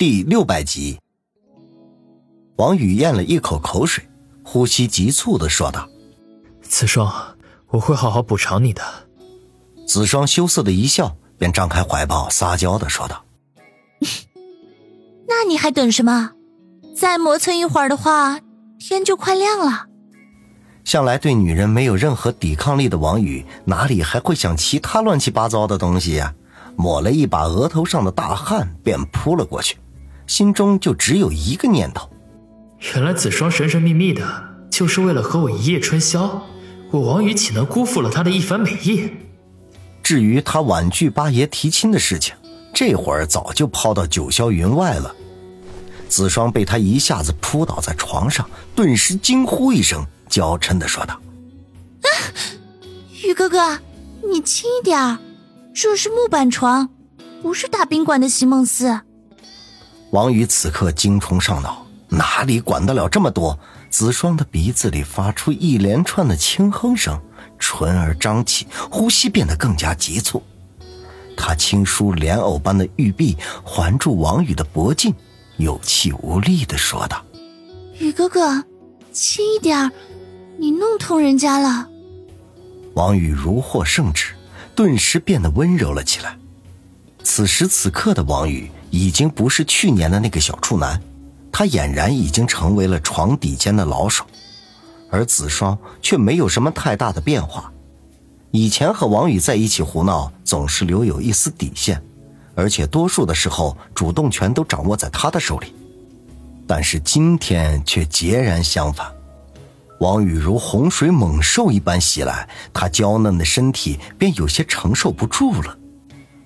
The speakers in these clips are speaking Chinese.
第六百集。王宇咽了一口口水，呼吸急促的说道：“子双，我会好好补偿你的。”子双羞涩的一笑，便张开怀抱撒娇的说道：“那你还等什么？再磨蹭一会儿的话，天就快亮了。”向来对女人没有任何抵抗力的王宇，哪里还会想其他乱七八糟的东西呀？抹了一把额头上的大汗，便扑了过去，心中就只有一个念头：原来子双神神秘秘的，就是为了和我一夜春宵。我王宇岂能辜负了他的一番美意？至于他婉拒八爷提亲的事情，这会儿早就抛到九霄云外了。子双被他一下子扑倒在床上，顿时惊呼一声。娇嗔的说道：“啊，宇哥哥，你轻一点这是木板床，不是大宾馆的席梦思。”王宇此刻精虫上脑，哪里管得了这么多？子双的鼻子里发出一连串的轻哼声，唇儿张起，呼吸变得更加急促。他轻舒莲藕般的玉臂，环住王宇的脖颈，有气无力的说道：“宇哥哥，轻一点你弄痛人家了，王宇如获圣旨，顿时变得温柔了起来。此时此刻的王宇已经不是去年的那个小处男，他俨然已经成为了床底间的老手，而子双却没有什么太大的变化。以前和王宇在一起胡闹，总是留有一丝底线，而且多数的时候主动权都掌握在他的手里，但是今天却截然相反。王宇如洪水猛兽一般袭来，他娇嫩的身体便有些承受不住了。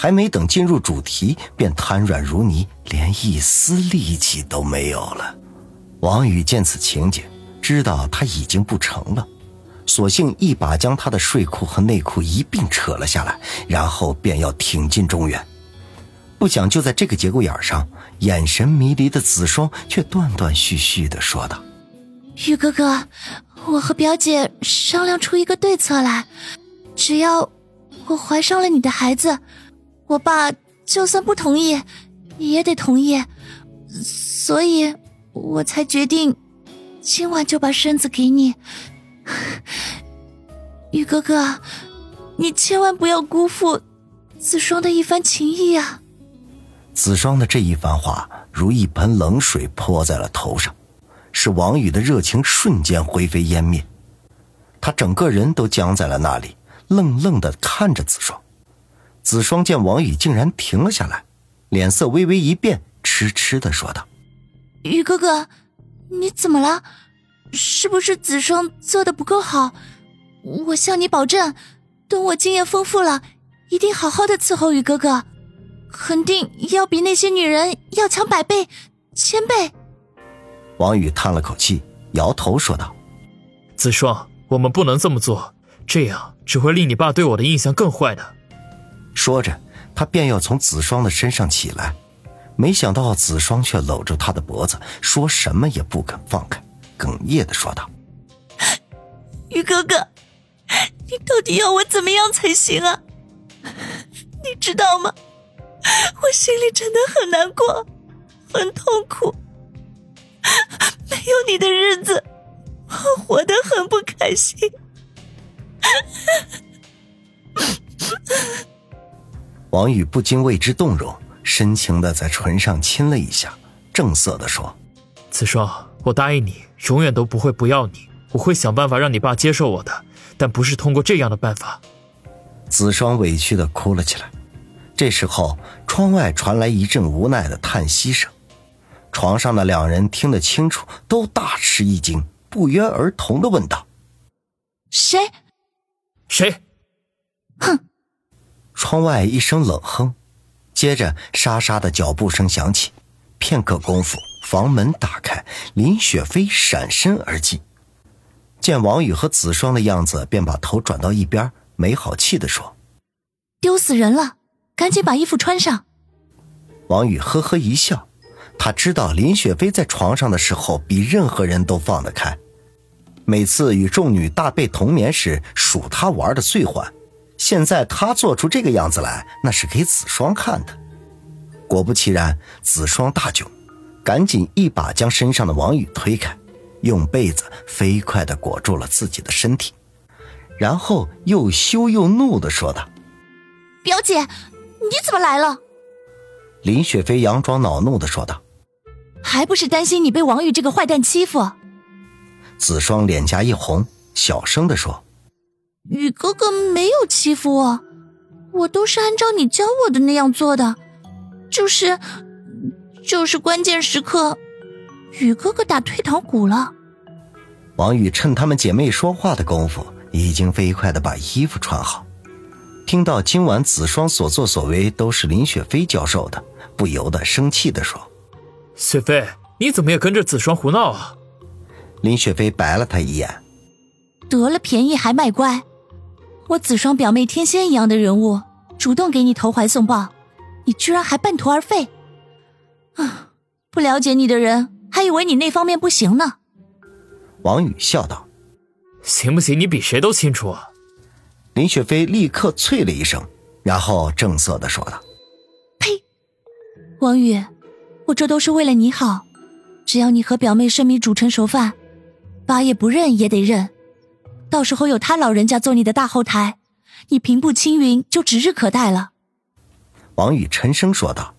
还没等进入主题，便瘫软如泥，连一丝力气都没有了。王宇见此情景，知道他已经不成了，索性一把将他的睡裤和内裤一并扯了下来，然后便要挺进中原。不想就在这个节骨眼上，眼神迷离的子双却断断续续的说道。玉哥哥，我和表姐商量出一个对策来，只要我怀上了你的孩子，我爸就算不同意，也得同意，所以我才决定今晚就把身子给你。玉哥哥，你千万不要辜负子双的一番情谊啊！子双的这一番话如一盆冷水泼在了头上。使王宇的热情瞬间灰飞烟灭，他整个人都僵在了那里，愣愣的看着子双。子双见王宇竟然停了下来，脸色微微一变，痴痴的说道：“宇哥哥，你怎么了？是不是子双做的不够好？我向你保证，等我经验丰富了，一定好好的伺候宇哥哥，肯定要比那些女人要强百倍、千倍。”王宇叹了口气，摇头说道：“子双，我们不能这么做，这样只会令你爸对我的印象更坏的。”说着，他便要从子双的身上起来，没想到子双却搂住他的脖子，说什么也不肯放开，哽咽的说道：“宇哥哥，你到底要我怎么样才行啊？你知道吗？我心里真的很难过，很痛苦。”没有你的日子，我活得很不开心。王宇不禁为之动容，深情的在唇上亲了一下，正色的说：“子双，我答应你，永远都不会不要你，我会想办法让你爸接受我的，但不是通过这样的办法。”子双委屈的哭了起来。这时候，窗外传来一阵无奈的叹息声。床上的两人听得清楚，都大吃一惊，不约而同的问道：“谁？谁？”哼！窗外一声冷哼，接着沙沙的脚步声响起。片刻功夫，房门打开，林雪飞闪身而进，见王宇和子双的样子，便把头转到一边，没好气的说：“丢死人了，赶紧把衣服穿上。”王宇呵呵一笑。他知道林雪飞在床上的时候比任何人都放得开，每次与众女大被同眠时数他玩的最欢，现在他做出这个样子来，那是给子双看的。果不其然，子双大窘，赶紧一把将身上的王宇推开，用被子飞快地裹住了自己的身体，然后又羞又怒地说道：“表姐，你怎么来了？”林雪飞佯装恼怒地说道：“还不是担心你被王宇这个坏蛋欺负。”子双脸颊一红，小声地说：“宇哥哥没有欺负我，我都是按照你教我的那样做的。”就是，就是关键时刻，雨哥哥打退堂鼓了。王宇趁她们姐妹说话的功夫，已经飞快的把衣服穿好。听到今晚子双所作所为都是林雪飞教授的，不由得生气的说：“雪飞，你怎么也跟着子双胡闹啊？”林雪飞白了他一眼：“得了便宜还卖乖，我子双表妹天仙一样的人物，主动给你投怀送抱。”你居然还半途而废，啊！不了解你的人还以为你那方面不行呢。王宇笑道：“行不行？你比谁都清楚。”林雪飞立刻啐了一声，然后正色的说道：“呸！王宇，我这都是为了你好。只要你和表妹生米煮成熟饭，爸也不认也得认。到时候有他老人家做你的大后台，你平步青云就指日可待了。”王宇沉声说道：“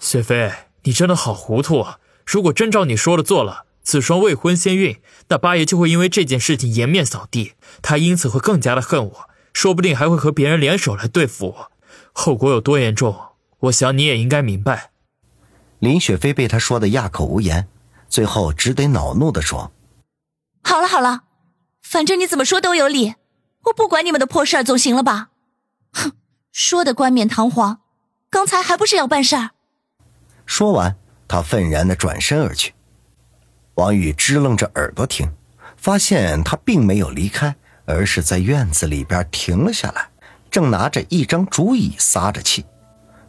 雪飞，你真的好糊涂啊！如果真照你说的做了，子双未婚先孕，那八爷就会因为这件事情颜面扫地，他因此会更加的恨我，说不定还会和别人联手来对付我，后果有多严重，我想你也应该明白。”林雪飞被他说的哑口无言，最后只得恼怒的说：“好了好了，反正你怎么说都有理，我不管你们的破事儿总行了吧？哼，说的冠冕堂皇。”刚才还不是要办事儿？说完，他愤然的转身而去。王宇支棱着耳朵听，发现他并没有离开，而是在院子里边停了下来，正拿着一张竹椅撒着气，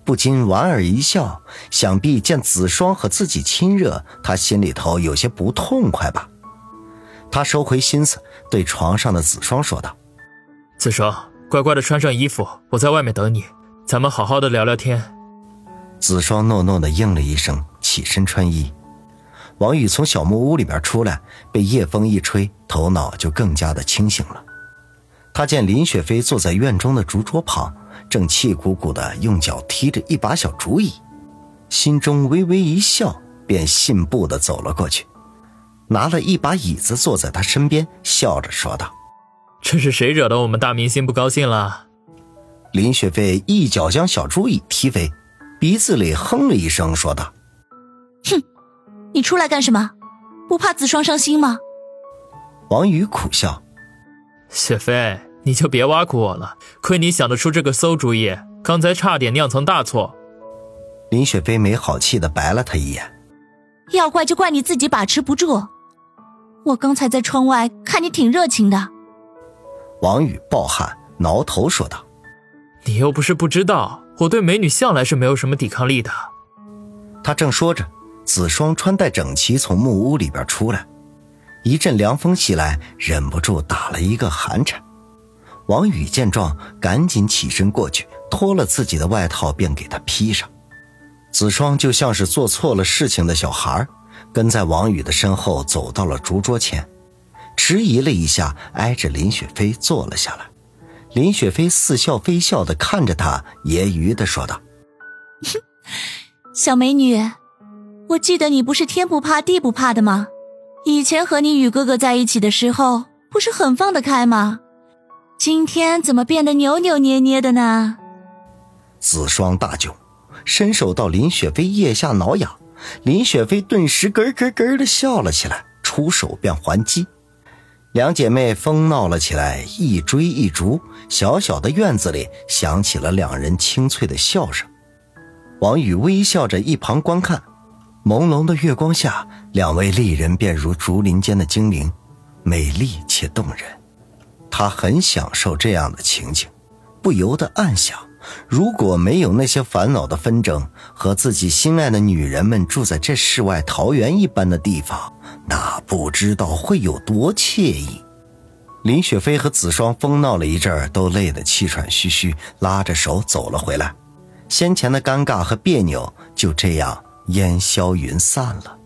不禁莞尔一笑。想必见子双和自己亲热，他心里头有些不痛快吧。他收回心思，对床上的子双说道：“子双，乖乖的穿上衣服，我在外面等你。”咱们好好的聊聊天。子双诺诺的应了一声，起身穿衣。王宇从小木屋里边出来，被夜风一吹，头脑就更加的清醒了。他见林雪飞坐在院中的竹桌旁，正气鼓鼓的用脚踢着一把小竹椅，心中微微一笑，便信步的走了过去，拿了一把椅子坐在他身边，笑着说道：“这是谁惹得我们大明星不高兴了？”林雪飞一脚将小猪椅踢飞，鼻子里哼了一声，说道：“哼，你出来干什么？不怕子双伤心吗？”王宇苦笑：“雪飞，你就别挖苦我了。亏你想得出这个馊主意，刚才差点酿成大错。”林雪飞没好气的白了他一眼：“要怪就怪你自己把持不住。我刚才在窗外看你挺热情的。”王宇暴汗，挠头说道。你又不是不知道，我对美女向来是没有什么抵抗力的。他正说着，子双穿戴整齐从木屋里边出来，一阵凉风袭来，忍不住打了一个寒颤。王宇见状，赶紧起身过去，脱了自己的外套，便给他披上。子双就像是做错了事情的小孩，跟在王宇的身后走到了竹桌前，迟疑了一下，挨着林雪飞坐了下来。林雪飞似笑非笑的看着他，揶揄的说道：“小美女，我记得你不是天不怕地不怕的吗？以前和你宇哥哥在一起的时候，不是很放得开吗？今天怎么变得扭扭捏捏的呢？”子双大窘，伸手到林雪飞腋下挠痒，林雪飞顿时咯咯咯的笑了起来，出手便还击。两姐妹疯闹了起来，一追一逐，小小的院子里响起了两人清脆的笑声。王宇微笑着一旁观看，朦胧的月光下，两位丽人便如竹林间的精灵，美丽且动人。他很享受这样的情景，不由得暗想：如果没有那些烦恼的纷争，和自己心爱的女人们住在这世外桃源一般的地方。那不知道会有多惬意。林雪飞和子双疯闹了一阵儿，都累得气喘吁吁，拉着手走了回来。先前的尴尬和别扭就这样烟消云散了。